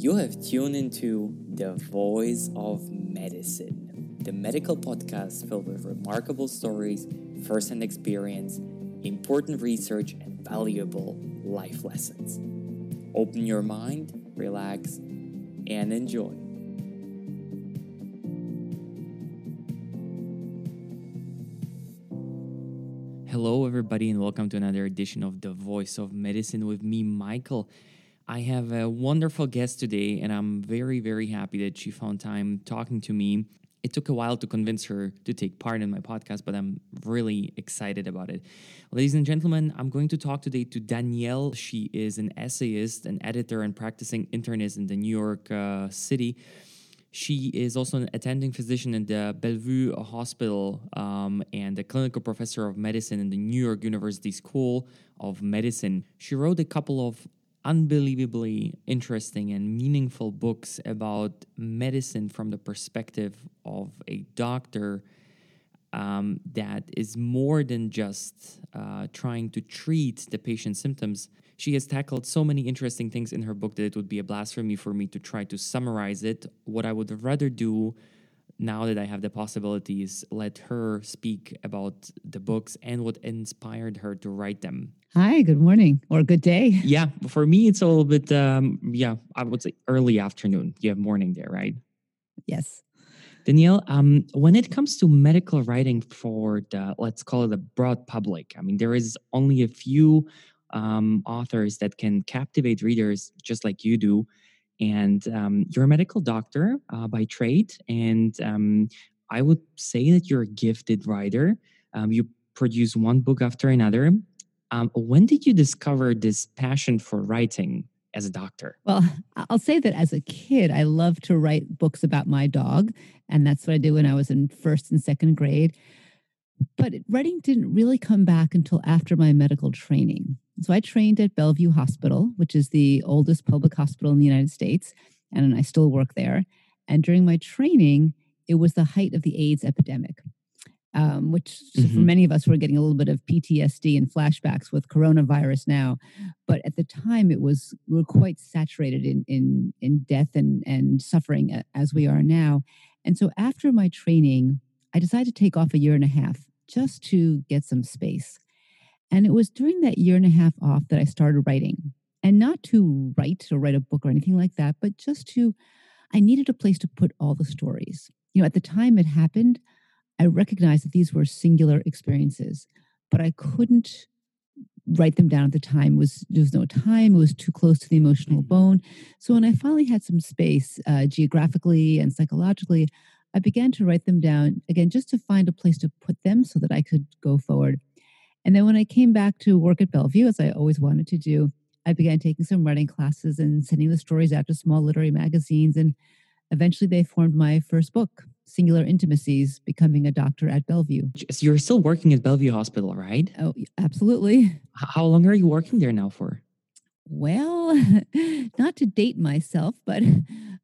You have tuned into The Voice of Medicine, the medical podcast filled with remarkable stories, first hand experience, important research, and valuable life lessons. Open your mind, relax, and enjoy. Hello, everybody, and welcome to another edition of The Voice of Medicine with me, Michael. I have a wonderful guest today, and I'm very, very happy that she found time talking to me. It took a while to convince her to take part in my podcast, but I'm really excited about it. Ladies and gentlemen, I'm going to talk today to Danielle. She is an essayist, an editor, and practicing internist in the New York uh, City. She is also an attending physician in the Bellevue Hospital um, and a clinical professor of medicine in the New York University School of Medicine. She wrote a couple of unbelievably interesting and meaningful books about medicine from the perspective of a doctor um, that is more than just uh, trying to treat the patient's symptoms. She has tackled so many interesting things in her book that it would be a blasphemy for me to try to summarize it. What I would rather do now that I have the possibilities, let her speak about the books and what inspired her to write them. Hi, good morning or good day. Yeah, for me, it's a little bit, um, yeah, I would say early afternoon. You have morning there, right? Yes. Danielle, um, when it comes to medical writing for the, let's call it the broad public, I mean, there is only a few um, authors that can captivate readers just like you do and um, you're a medical doctor uh, by trade, and um, I would say that you're a gifted writer. Um, you produce one book after another. Um, when did you discover this passion for writing as a doctor? Well, I'll say that as a kid, I loved to write books about my dog, and that's what I did when I was in first and second grade. But writing didn't really come back until after my medical training. So I trained at Bellevue Hospital, which is the oldest public hospital in the United States, and I still work there. And during my training, it was the height of the AIDS epidemic, um, which mm-hmm. for many of us, we're getting a little bit of PTSD and flashbacks with coronavirus now. But at the time, it was we were quite saturated in in in death and and suffering as we are now. And so after my training, I decided to take off a year and a half just to get some space. And it was during that year and a half off that I started writing. And not to write or write a book or anything like that, but just to, I needed a place to put all the stories. You know, at the time it happened, I recognized that these were singular experiences, but I couldn't write them down at the time. It was there was no time. It was too close to the emotional mm-hmm. bone. So when I finally had some space, uh, geographically and psychologically, I began to write them down again, just to find a place to put them so that I could go forward. And then when I came back to work at Bellevue, as I always wanted to do, I began taking some writing classes and sending the stories out to small literary magazines. And eventually they formed my first book, Singular Intimacies Becoming a Doctor at Bellevue. So you're still working at Bellevue Hospital, right? Oh, absolutely. How long are you working there now for? Well, not to date myself, but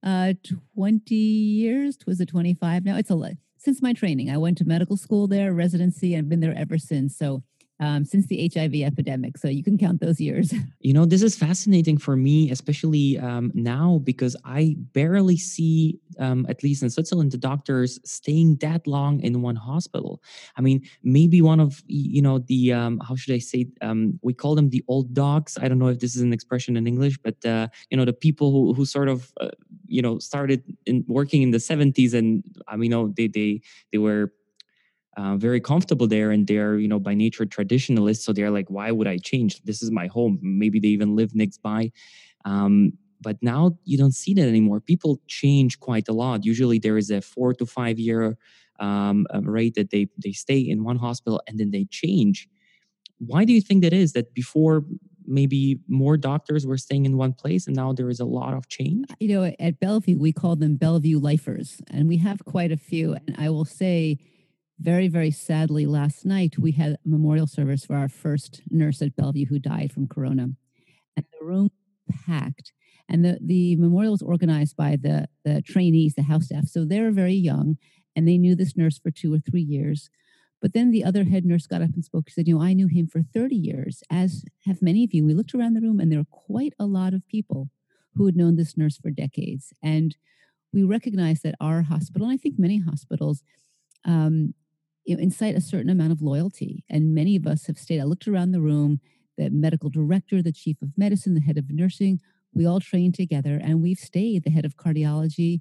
uh, 20 years. Was it 25? Now it's a lot. Since my training, I went to medical school there, residency, and I've been there ever since. So um, since the HIV epidemic. So you can count those years. You know, this is fascinating for me, especially um, now, because I barely see, um, at least in Switzerland, the doctors staying that long in one hospital. I mean, maybe one of, you know, the, um, how should I say, um, we call them the old dogs. I don't know if this is an expression in English, but, uh, you know, the people who, who sort of, uh, you know, started in working in the 70s and, I mean, you know, they, they, they were uh, very comfortable there and they're you know by nature traditionalists so they're like why would i change? This is my home. Maybe they even live next by. Um, but now you don't see that anymore. People change quite a lot. Usually there is a four to five year um, rate that they they stay in one hospital and then they change. Why do you think that is? That before maybe more doctors were staying in one place and now there is a lot of change? You know at bellevue we call them bellevue lifers and we have quite a few and i will say very, very sadly, last night we had a memorial service for our first nurse at Bellevue who died from corona. And the room packed. And the, the memorial was organized by the, the trainees, the house staff. So they were very young and they knew this nurse for two or three years. But then the other head nurse got up and spoke. She said, You know, I knew him for 30 years, as have many of you. We looked around the room and there were quite a lot of people who had known this nurse for decades. And we recognize that our hospital, and I think many hospitals, um, you know, incite a certain amount of loyalty. And many of us have stayed. I looked around the room, the medical director, the chief of medicine, the head of nursing, we all trained together and we've stayed the head of cardiology.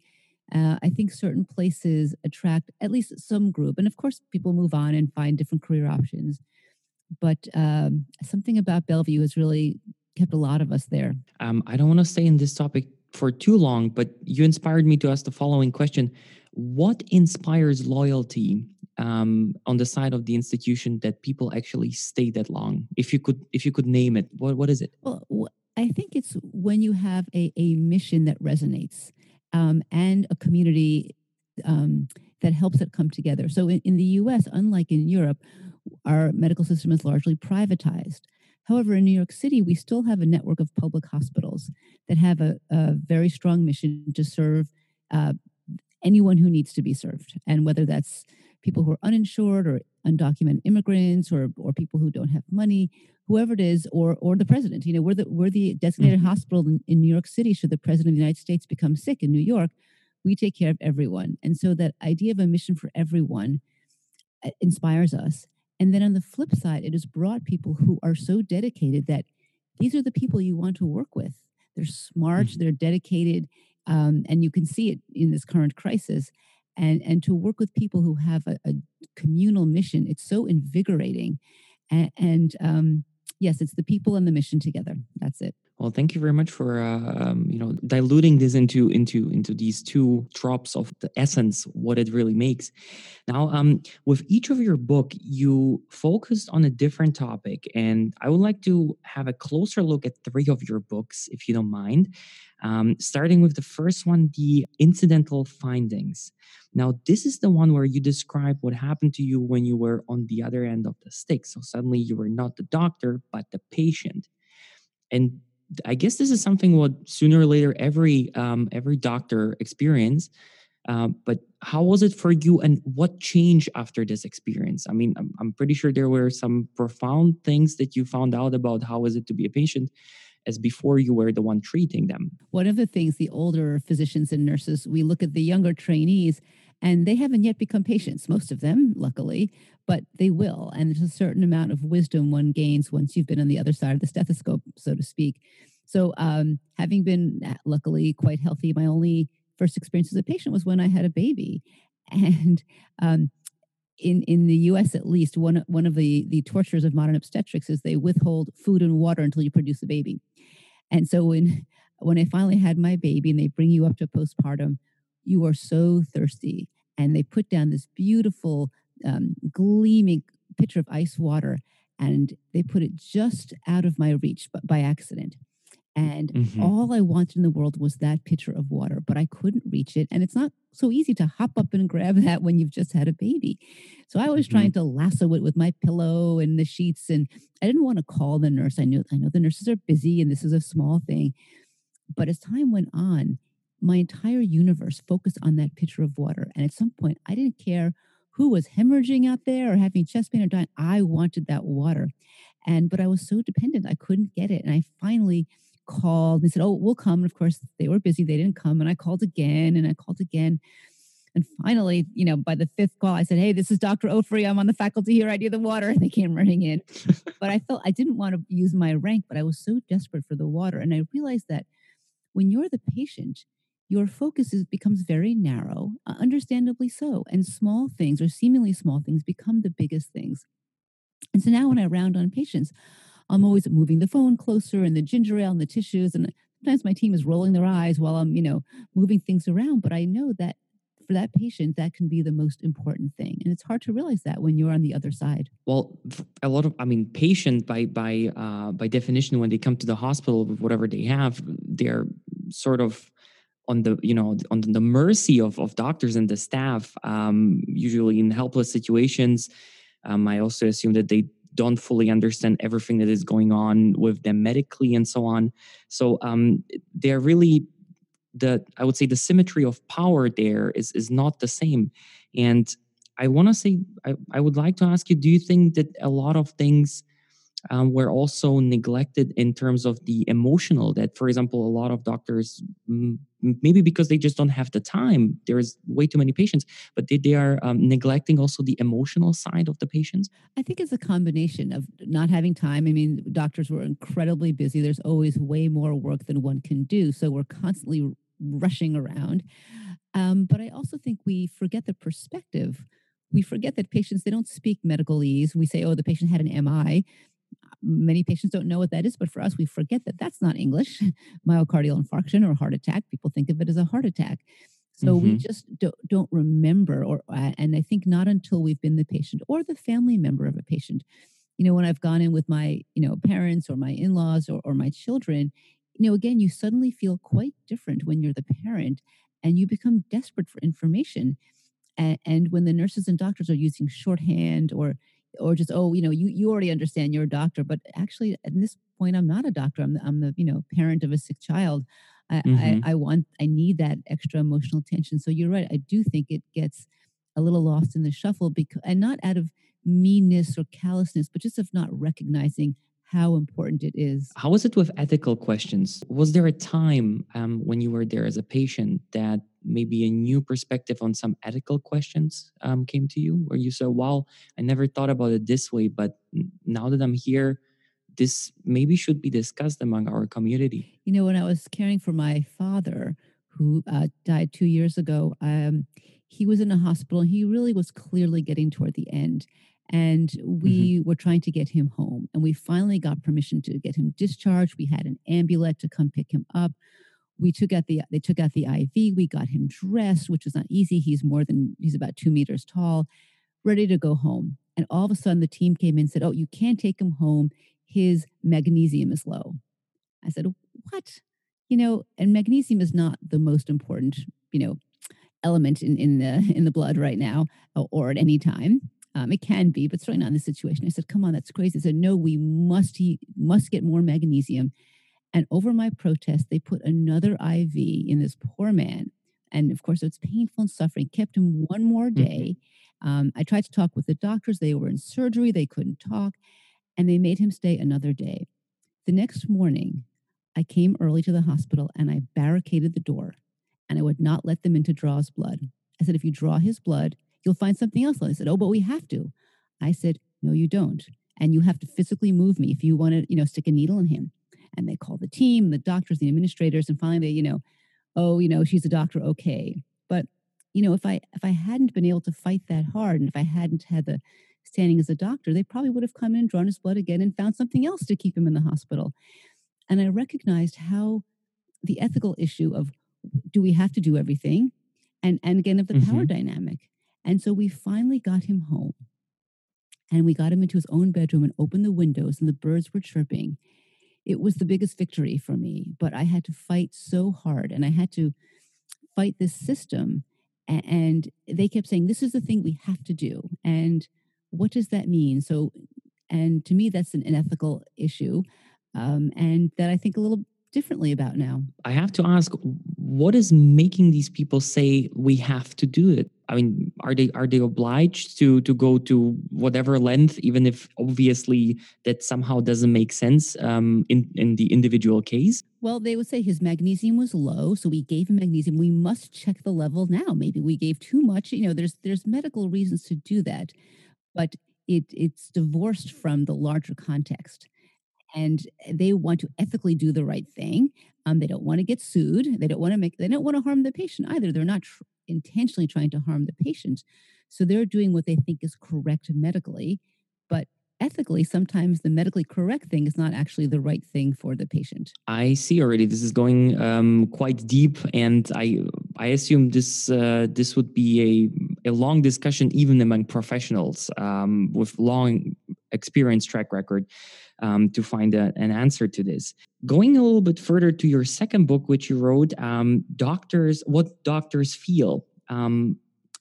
Uh, I think certain places attract at least some group. And of course, people move on and find different career options. But um, something about Bellevue has really kept a lot of us there. Um, I don't want to stay in this topic for too long, but you inspired me to ask the following question What inspires loyalty um, on the side of the institution that people actually stay that long? If you could, if you could name it, what what is it? Well, I think it's when you have a, a mission that resonates um, and a community um, that helps it come together. So in, in the US, unlike in Europe, our medical system is largely privatized. However, in New York City, we still have a network of public hospitals that have a, a very strong mission to serve uh, anyone who needs to be served. And whether that's people who are uninsured or undocumented immigrants or, or people who don't have money, whoever it is, or or the president. You know, we're the we're the designated mm-hmm. hospital in, in New York City. Should the president of the United States become sick in New York, we take care of everyone. And so that idea of a mission for everyone uh, inspires us. And then on the flip side, it has brought people who are so dedicated that these are the people you want to work with. They're smart, mm-hmm. they're dedicated, um, and you can see it in this current crisis. And and to work with people who have a, a communal mission, it's so invigorating. And, and um, yes, it's the people and the mission together. That's it. Well, thank you very much for uh, um, you know diluting this into into into these two drops of the essence, what it really makes. Now, um, with each of your book, you focused on a different topic, and I would like to have a closer look at three of your books, if you don't mind. Um, starting with the first one, the incidental findings. Now, this is the one where you describe what happened to you when you were on the other end of the stick. So suddenly you were not the doctor, but the patient. And I guess this is something what sooner or later every um, every doctor experience. Uh, but how was it for you, and what changed after this experience? I mean, I'm, I'm pretty sure there were some profound things that you found out about how was it to be a patient, as before you were the one treating them. One of the things the older physicians and nurses, we look at the younger trainees and they haven't yet become patients, most of them, luckily, but they will. And there's a certain amount of wisdom one gains once you've been on the other side of the stethoscope, so to speak. So, um, having been uh, luckily quite healthy, my only first experience as a patient was when I had a baby. And um, in, in the US at least, one, one of the, the tortures of modern obstetrics is they withhold food and water until you produce a baby. And so when when I finally had my baby and they bring you up to postpartum, you are so thirsty. And they put down this beautiful, um, gleaming pitcher of ice water, and they put it just out of my reach, but by accident. And mm-hmm. all I wanted in the world was that pitcher of water, but I couldn't reach it. And it's not so easy to hop up and grab that when you've just had a baby. So I was mm-hmm. trying to lasso it with my pillow and the sheets. And I didn't want to call the nurse. I knew I know the nurses are busy and this is a small thing. But as time went on, my entire universe focused on that pitcher of water. And at some point, I didn't care who was hemorrhaging out there or having chest pain or dying. I wanted that water. And, but I was so dependent, I couldn't get it. And I finally called. They said, Oh, we'll come. And of course, they were busy. They didn't come. And I called again and I called again. And finally, you know, by the fifth call, I said, Hey, this is Dr. Ofri. I'm on the faculty here. I do the water. And they came running in. but I felt I didn't want to use my rank, but I was so desperate for the water. And I realized that when you're the patient, your focus is, becomes very narrow, uh, understandably so. And small things or seemingly small things become the biggest things. And so now when I round on patients, I'm always moving the phone closer and the ginger ale and the tissues. And sometimes my team is rolling their eyes while I'm, you know, moving things around. But I know that for that patient, that can be the most important thing. And it's hard to realize that when you're on the other side. Well, a lot of, I mean, patient by by uh, by definition, when they come to the hospital with whatever they have, they're sort of on the you know on the mercy of, of doctors and the staff um, usually in helpless situations um, i also assume that they don't fully understand everything that is going on with them medically and so on. So um, they're really the I would say the symmetry of power there is is not the same. And I want to say I, I would like to ask you: Do you think that a lot of things um, were also neglected in terms of the emotional. That, for example, a lot of doctors, maybe because they just don't have the time, there's way too many patients, but they, they are um, neglecting also the emotional side of the patients? I think it's a combination of not having time. I mean, doctors were incredibly busy. There's always way more work than one can do. So we're constantly rushing around. Um, but I also think we forget the perspective. We forget that patients, they don't speak medicalese. We say, oh, the patient had an MI many patients don't know what that is, but for us, we forget that that's not English. Myocardial infarction or heart attack, people think of it as a heart attack. So mm-hmm. we just don't, don't remember, or uh, and I think not until we've been the patient or the family member of a patient. You know, when I've gone in with my you know parents or my in-laws or, or my children, you know, again, you suddenly feel quite different when you're the parent, and you become desperate for information. And, and when the nurses and doctors are using shorthand or or just oh you know you you already understand you're a doctor but actually at this point i'm not a doctor i'm the, I'm the you know parent of a sick child I, mm-hmm. I, I want i need that extra emotional attention so you're right i do think it gets a little lost in the shuffle because and not out of meanness or callousness but just of not recognizing how important it is. How was it with ethical questions? Was there a time um, when you were there as a patient that maybe a new perspective on some ethical questions um, came to you, where you said, "Wow, I never thought about it this way, but now that I'm here." This maybe should be discussed among our community. You know, when I was caring for my father, who uh, died two years ago, um, he was in a hospital. He really was clearly getting toward the end and we mm-hmm. were trying to get him home and we finally got permission to get him discharged we had an ambulance to come pick him up we took out the they took out the iv we got him dressed which was not easy he's more than he's about two meters tall ready to go home and all of a sudden the team came in and said oh you can't take him home his magnesium is low i said what you know and magnesium is not the most important you know element in, in the in the blood right now or at any time um, it can be, but certainly not in this situation. I said, "Come on, that's crazy." I said, "No, we must he must get more magnesium." And over my protest, they put another IV in this poor man, and of course, it's painful and suffering. Kept him one more mm-hmm. day. Mm-hmm. Um, I tried to talk with the doctors; they were in surgery; they couldn't talk, and they made him stay another day. The next morning, I came early to the hospital and I barricaded the door, and I would not let them in to draw his blood. I said, "If you draw his blood." you'll find something else. And they said, oh, but we have to. I said, no, you don't. And you have to physically move me if you want to, you know, stick a needle in him. And they call the team, the doctors, the administrators, and finally they, you know, oh, you know, she's a doctor, okay. But, you know, if I if I hadn't been able to fight that hard and if I hadn't had the standing as a doctor, they probably would have come in and drawn his blood again and found something else to keep him in the hospital. And I recognized how the ethical issue of do we have to do everything? And and again of the mm-hmm. power dynamic. And so we finally got him home. And we got him into his own bedroom and opened the windows, and the birds were chirping. It was the biggest victory for me, but I had to fight so hard and I had to fight this system. And they kept saying, This is the thing we have to do. And what does that mean? So, and to me, that's an, ethical issue. Um, and that I think a little differently about now. I have to ask, what is making these people say we have to do it? I mean, are they are they obliged to to go to whatever length, even if obviously that somehow doesn't make sense um, in in the individual case? Well, they would say his magnesium was low, so we gave him magnesium. We must check the level now. Maybe we gave too much. You know, there's there's medical reasons to do that, but it it's divorced from the larger context and they want to ethically do the right thing. Um, they don't want to get sued. They don't want to make. They don't want to harm the patient either. They're not tr- intentionally trying to harm the patient, so they're doing what they think is correct medically. But ethically, sometimes the medically correct thing is not actually the right thing for the patient. I see already. This is going um, quite deep, and I I assume this uh, this would be a a long discussion even among professionals um, with long experience track record um, to find a, an answer to this. Going a little bit further to your second book, which you wrote, um, doctors, what doctors feel. Um,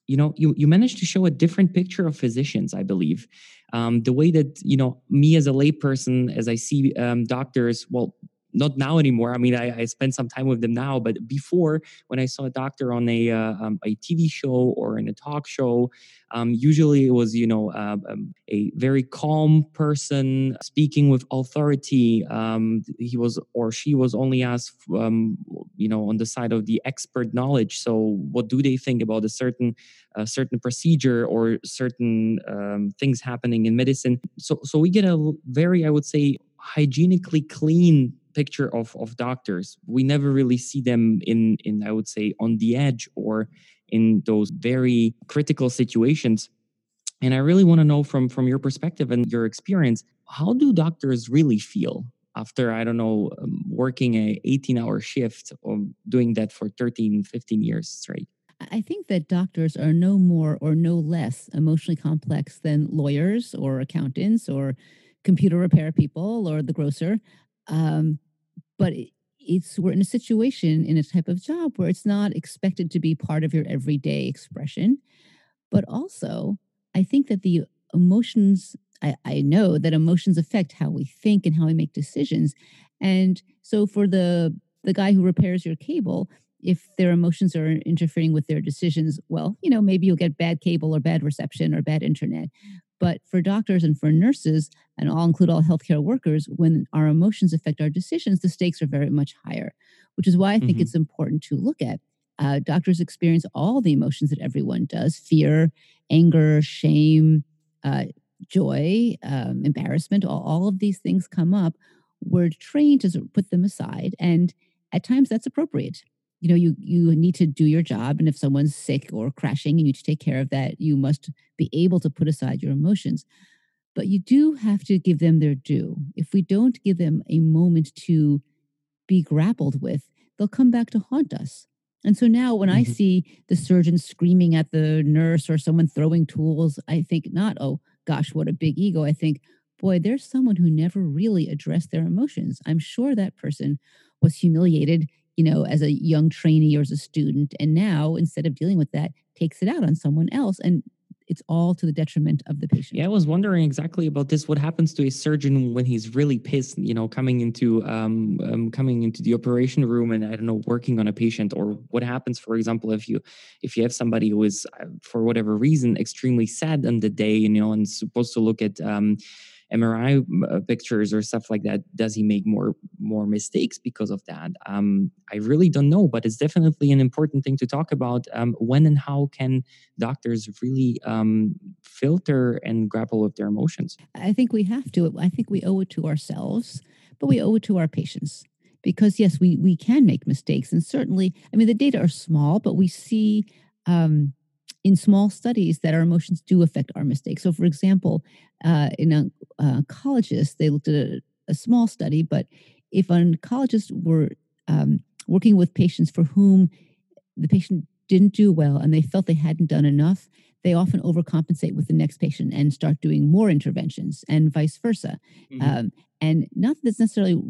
you know, you, you managed to show a different picture of physicians, I believe. Um, the way that you know me as a layperson, as I see um, doctors, well, not now anymore. I mean, I, I spend some time with them now, but before when I saw a doctor on a uh, um, a TV show or in a talk show, um, usually it was you know uh, um, a very calm person speaking with authority. Um, he was or she was only asked um, you know on the side of the expert knowledge. So what do they think about a certain a certain procedure or certain things happening in medicine? So so we get a very I would say hygienically clean picture of of doctors. We never really see them in in i would say on the edge or in those very critical situations. And i really want to know from from your perspective and your experience how do doctors really feel after i don't know um, working a 18 hour shift or doing that for 13 15 years straight? I think that doctors are no more or no less emotionally complex than lawyers or accountants or computer repair people or the grocer. Um, but it's we're in a situation in a type of job where it's not expected to be part of your everyday expression. But also, I think that the emotions, I, I know that emotions affect how we think and how we make decisions. And so for the the guy who repairs your cable, if their emotions are interfering with their decisions, well, you know, maybe you'll get bad cable or bad reception or bad internet. But for doctors and for nurses, and I'll include all healthcare workers, when our emotions affect our decisions, the stakes are very much higher, which is why I think mm-hmm. it's important to look at. Uh, doctors experience all the emotions that everyone does fear, anger, shame, uh, joy, um, embarrassment, all, all of these things come up. We're trained to put them aside. And at times that's appropriate you know you you need to do your job and if someone's sick or crashing and you need to take care of that you must be able to put aside your emotions. But you do have to give them their due. If we don't give them a moment to be grappled with they'll come back to haunt us. And so now when mm-hmm. i see the surgeon screaming at the nurse or someone throwing tools i think not oh gosh what a big ego. I think boy there's someone who never really addressed their emotions. I'm sure that person was humiliated you know, as a young trainee or as a student. And now, instead of dealing with that, takes it out on someone else. And it's all to the detriment of the patient. Yeah, I was wondering exactly about this. What happens to a surgeon when he's really pissed? You know, coming into um, um, coming into the operation room and I don't know, working on a patient, or what happens, for example, if you if you have somebody who is uh, for whatever reason extremely sad on the day, you know, and supposed to look at um, MRI uh, pictures or stuff like that, does he make more more mistakes because of that? Um, I really don't know, but it's definitely an important thing to talk about. Um, when and how can doctors really um, filter and grapple with their emotions? I think we have to. I think we owe it to ourselves, but we owe it to our patients because yes, we we can make mistakes, and certainly, I mean, the data are small, but we see. Um, in small studies that our emotions do affect our mistakes. So, for example, uh, in a, oncologist, they looked at a, a, small study, but if oncologists were um, working with patients for whom the patient didn't do well and they felt they hadn't done enough, they often overcompensate with the next patient and start doing more interventions and vice versa. Mm-hmm. Um, and not that it's necessarily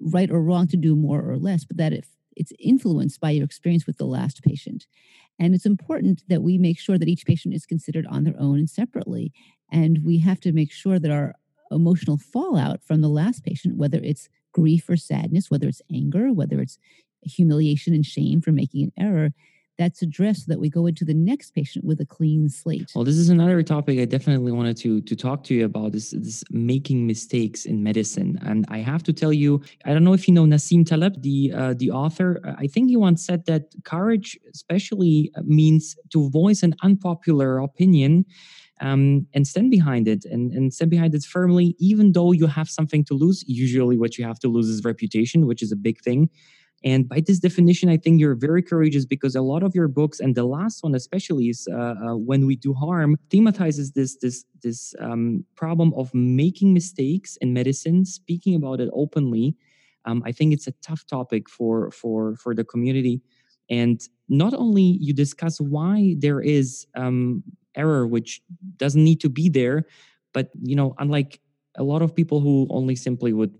right or wrong to do more or less, but that if it's influenced by your experience with the last patient. And it's important that we make sure that each patient is considered on their own and separately. And we have to make sure that our emotional fallout from the last patient, whether it's grief or sadness, whether it's anger, whether it's humiliation and shame for making an error, that's addressed so that we go into the next patient with a clean slate. Well, this is another topic I definitely wanted to to talk to you about this, this making mistakes in medicine. And I have to tell you, I don't know if you know Nassim Taleb, the uh, the author. I think he once said that courage, especially, uh, means to voice an unpopular opinion. Um, and stand behind it and, and stand behind it firmly, even though you have something to lose. Usually, what you have to lose is reputation, which is a big thing. And by this definition, I think you're very courageous because a lot of your books, and the last one especially is uh, uh, "When We Do Harm," thematizes this this this um, problem of making mistakes in medicine, speaking about it openly. Um, I think it's a tough topic for for for the community, and not only you discuss why there is um, error which doesn't need to be there, but you know, unlike a lot of people who only simply would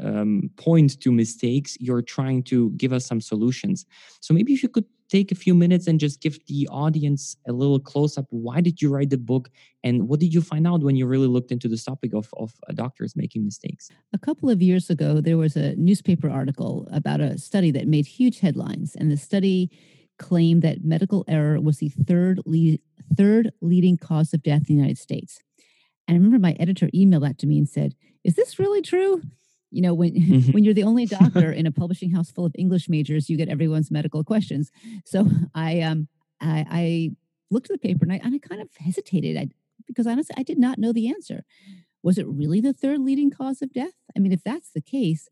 um, point to mistakes, you're trying to give us some solutions. So maybe if you could take a few minutes and just give the audience a little close up? Why did you write the book? And what did you find out when you really looked into this topic of, of uh, doctors making mistakes? A couple of years ago, there was a newspaper article about a study that made huge headlines. And the study claimed that medical error was the third, third leading cause of death in the United States. And I remember my editor emailed that to me and said, Is this really true? You know, when mm-hmm. when you're the only doctor in a publishing house full of English majors, you get everyone's medical questions. So I um I, I looked at the paper and I, and I kind of hesitated I, because honestly, I did not know the answer. Was it really the third leading cause of death? I mean, if that's the case,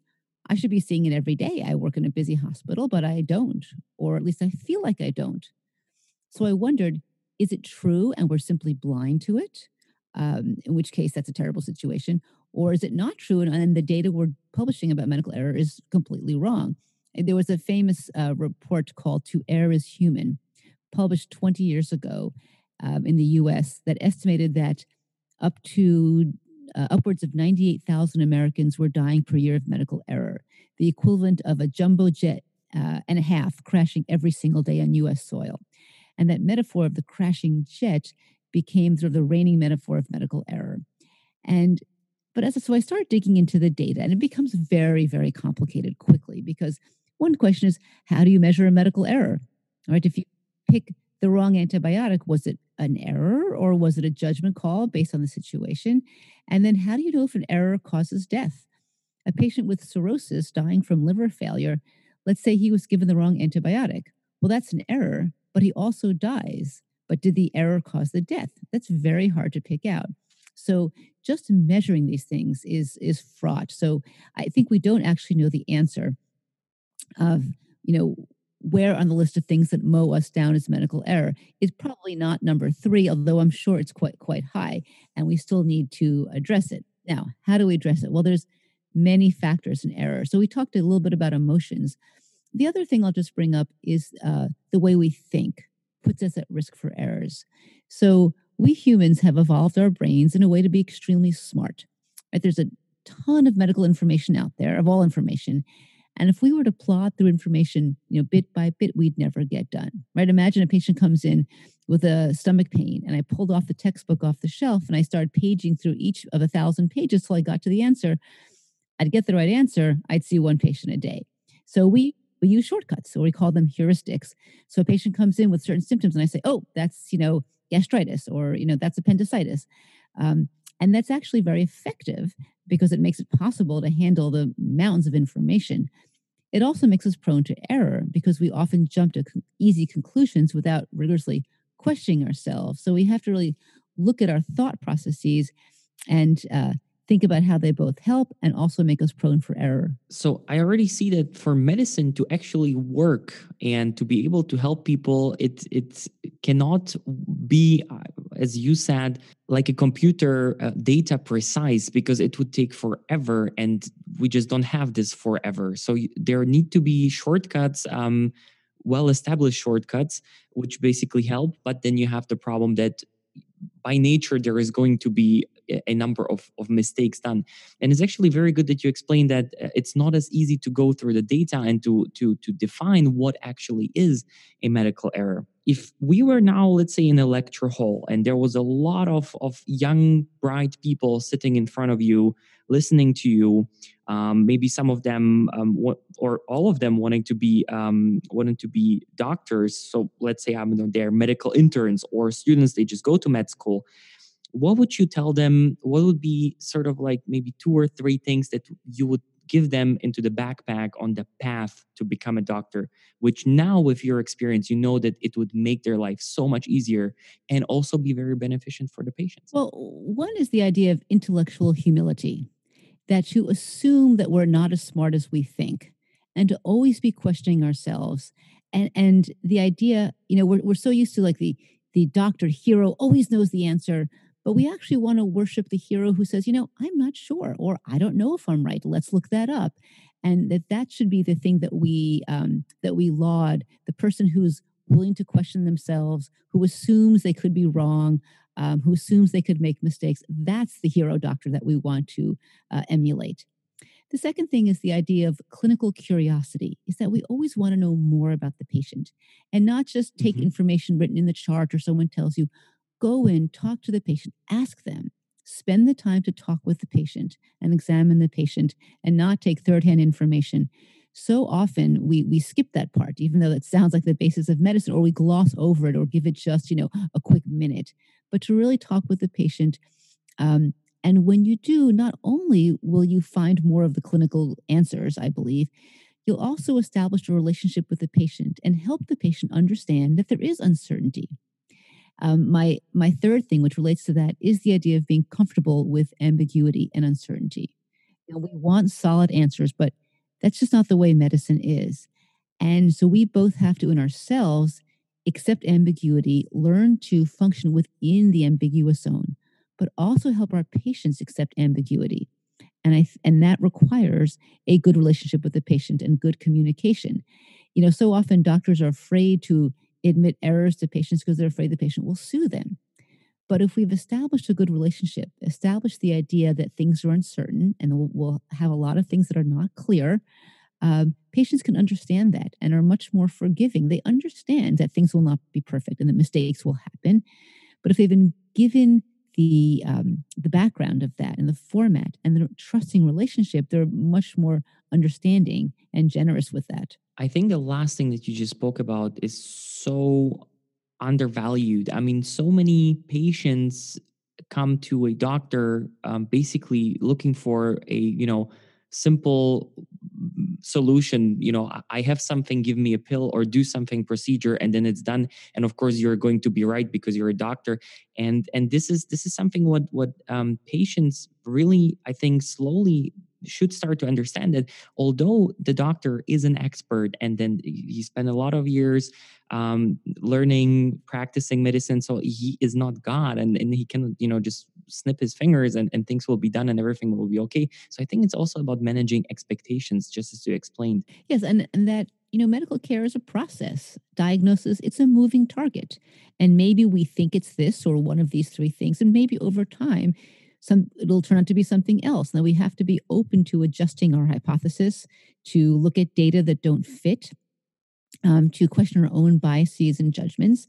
I should be seeing it every day. I work in a busy hospital, but I don't, or at least I feel like I don't. So I wondered, is it true and we're simply blind to it? Um, in which case, that's a terrible situation. Or is it not true and, and the data we're publishing about medical error is completely wrong? There was a famous uh, report called To Err is Human, published 20 years ago um, in the US, that estimated that up to uh, upwards of 98,000 Americans were dying per year of medical error, the equivalent of a jumbo jet uh, and a half crashing every single day on US soil. And that metaphor of the crashing jet became sort of the reigning metaphor of medical error. And but as so I started digging into the data, and it becomes very, very complicated quickly because one question is how do you measure a medical error? Right? if you pick the wrong antibiotic, was it an error or was it a judgment call based on the situation? And then how do you know if an error causes death? A patient with cirrhosis dying from liver failure, let's say he was given the wrong antibiotic. Well, that's an error, but he also dies. But did the error cause the death? That's very hard to pick out. So just measuring these things is is fraught. So I think we don't actually know the answer of you know where on the list of things that mow us down as medical error is probably not number three, although I'm sure it's quite quite high, and we still need to address it. Now, how do we address it? Well, there's many factors in error. So we talked a little bit about emotions. The other thing I'll just bring up is uh, the way we think puts us at risk for errors. So we humans have evolved our brains in a way to be extremely smart. Right? There's a ton of medical information out there, of all information. And if we were to plod through information, you know, bit by bit, we'd never get done. Right? Imagine a patient comes in with a stomach pain, and I pulled off the textbook off the shelf and I started paging through each of a thousand pages till I got to the answer. I'd get the right answer, I'd see one patient a day. So we we use shortcuts, or we call them heuristics. So a patient comes in with certain symptoms, and I say, "Oh, that's you know gastritis or you know that's appendicitis. Um, and that's actually very effective because it makes it possible to handle the mountains of information. It also makes us prone to error because we often jump to easy conclusions without rigorously questioning ourselves. So we have to really look at our thought processes and uh, think about how they both help and also make us prone for error. So I already see that for medicine to actually work and to be able to help people, it it cannot be, uh, as you said, like a computer uh, data precise because it would take forever, and we just don't have this forever. So there need to be shortcuts. Um, well established shortcuts which basically help but then you have the problem that by nature there is going to be a number of, of mistakes done. And it's actually very good that you explained that uh, it's not as easy to go through the data and to to to define what actually is a medical error. If we were now let's say in a lecture hall and there was a lot of of young bright people sitting in front of you listening to you um, maybe some of them um, or all of them wanting to be um, wanting to be doctors so let's say i'm they're medical interns or students they just go to med school what would you tell them? What would be sort of like maybe two or three things that you would give them into the backpack on the path to become a doctor which now with your experience you know that it would make their life so much easier and also be very beneficent for the patients? Well one is the idea of intellectual humility that to assume that we're not as smart as we think and to always be questioning ourselves. And and the idea you know we're, we're so used to like the the doctor hero always knows the answer but we actually want to worship the hero who says, you know, I'm not sure, or I don't know if I'm right. Let's look that up. And that that should be the thing that we um, that we laud the person who's willing to question themselves, who assumes they could be wrong, um, who assumes they could make mistakes. That's the hero doctor that we want to uh, emulate. The second thing is the idea of clinical curiosity, is that we always want to know more about the patient and not just take hmm information written in the chart or someone tells you. Go in, talk to the patient, ask them, spend the time to talk with the patient and examine the patient and not take third hand information. So often we, we skip that part, even though it sounds like the basis of medicine, or we gloss over it or give it just, you know, a quick minute. But to really talk with the patient um, and when you do, not only will you find more of the clinical answers, I believe, you'll also establish a relationship with the patient and help the patient understand that there is uncertainty. Um, my my third thing, which relates to that, is the idea of being comfortable with ambiguity and uncertainty. You know, we want solid answers, but that's just not the way medicine is. And so we both have to, in ourselves, accept ambiguity, learn to function within the ambiguous zone, but also help our patients accept ambiguity. And I and that requires a good relationship with the patient and good communication. You know, so often doctors are afraid to admit errors to patients because they're afraid the patient will sue them. But if we've established a good relationship, established the idea that things are uncertain and we'll, we'll have a lot of things that are not clear, um, patients can understand that and are much more forgiving. They understand that things will not be perfect and that mistakes will happen. But if they've been given the um, the background of that and the format and the trusting relationship, they're much more understanding and generous with that. I think the last thing that you just spoke about is so undervalued. I mean, so many patients come to a doctor um, basically looking for a you know simple solution you know i I have something give me a pill or do something procedure and then it's done. And of course you're going to be right because you're a doctor. And and this is this is something what what um, patients really i think slowly should start to understand that although the doctor is an expert and then he spent a lot of years um, learning practicing medicine so he is not god and, and he can you know just snip his fingers and, and things will be done and everything will be okay so i think it's also about managing expectations just as you explained Yes, and, and that, you know, medical care is a process. Diagnosis, it's a moving target. And maybe we think it's this or one of these three things. And maybe over time, some it'll turn out to be something else. Now we have to be open to adjusting our hypothesis, to look at data that don't fit, um, to question our own biases and judgments.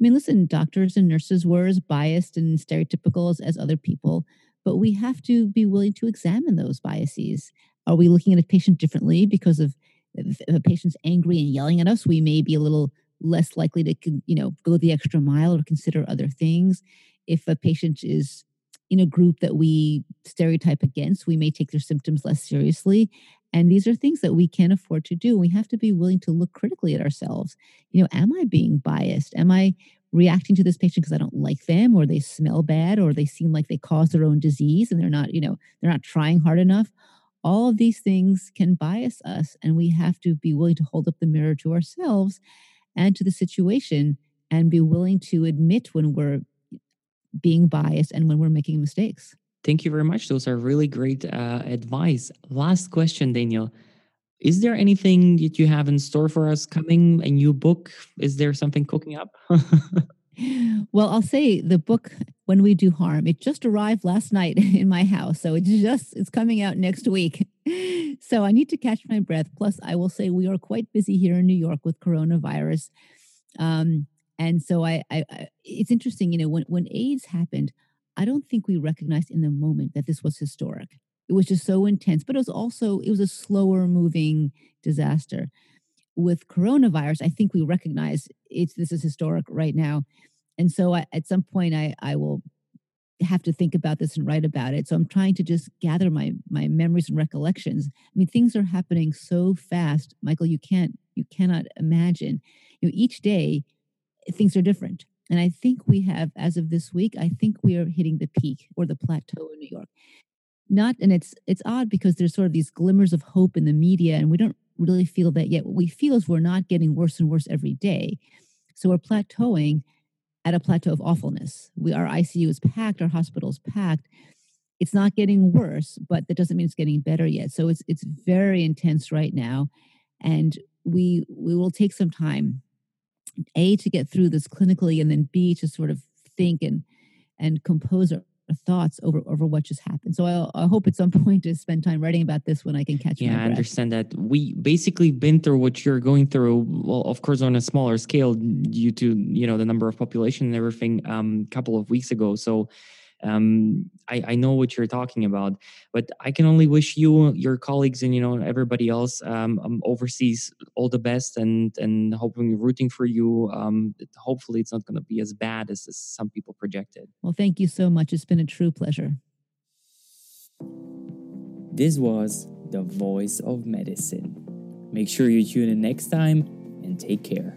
I mean, listen, doctors and nurses were as biased and stereotypical as, as other people, but we have to be willing to examine those biases. Are we looking at a patient differently because of if a patient's angry and yelling at us? We may be a little less likely to, you know, go the extra mile or consider other things. If a patient is in a group that we stereotype against, we may take their symptoms less seriously. And these are things that we can't afford to do. We have to be willing to look critically at ourselves. You know, am I being biased? Am I reacting to this patient because I don't like them or they smell bad or they seem like they cause their own disease and they're not, you know, they're not trying hard enough? All of these things can bias us and we have to be willing to hold up the mirror to ourselves and to the situation and be willing to admit when we're being biased and when we're making mistakes. Thank you very much those are really great uh, advice last question Danielle is there anything that you have in store for us coming a new book is there something cooking up Well, I'll say the book When We Do Harm, it just arrived last night in my house. So it's just it's coming out next week. So I need to catch my breath. Plus, I will say we are quite busy here in New York with coronavirus. Um, and so I, I, I it's interesting, you know, when when AIDS happened, I don't think we recognized in the moment that this was historic. It was just so intense, but it was also it was a slower moving disaster. With coronavirus, I think we recognize it's this is historic right now. And so I, at some point I I will have to think about this and write about it. So I'm trying to just gather my my memories and recollections. I mean, things are happening so fast, Michael. You can't you cannot imagine. You know, each day things are different. And I think we have, as of this week, I think we are hitting the peak or the plateau in New York. Not, and it's it's odd because there's sort of these glimmers of hope in the media, and we don't really feel that yet. What we feel is we're not getting worse and worse every day. So we're plateauing at a plateau of awfulness. We our ICU is packed, our hospital is packed. It's not getting worse, but that doesn't mean it's getting better yet. So it's it's very intense right now, and we we will take some time a to get through this clinically and then b to sort of think and and compose our thoughts over over what just happened. So I, I hope at some point to spend time writing about this when I can catch. Up. Yeah, I understand that. We basically been through what you're going through. Well, of course, on a smaller scale due to you know the number of population and everything. Um, a couple of weeks ago, so um, I, I, know what you're talking about, but I can only wish you, your colleagues, and you know everybody else um, um, overseas all the best, and and hoping rooting for you. Um, hopefully, it's not going to be as bad as, as some people projected. Well, thank you so much. It's been a true pleasure. This was the voice of medicine. Make sure you tune in next time and take care.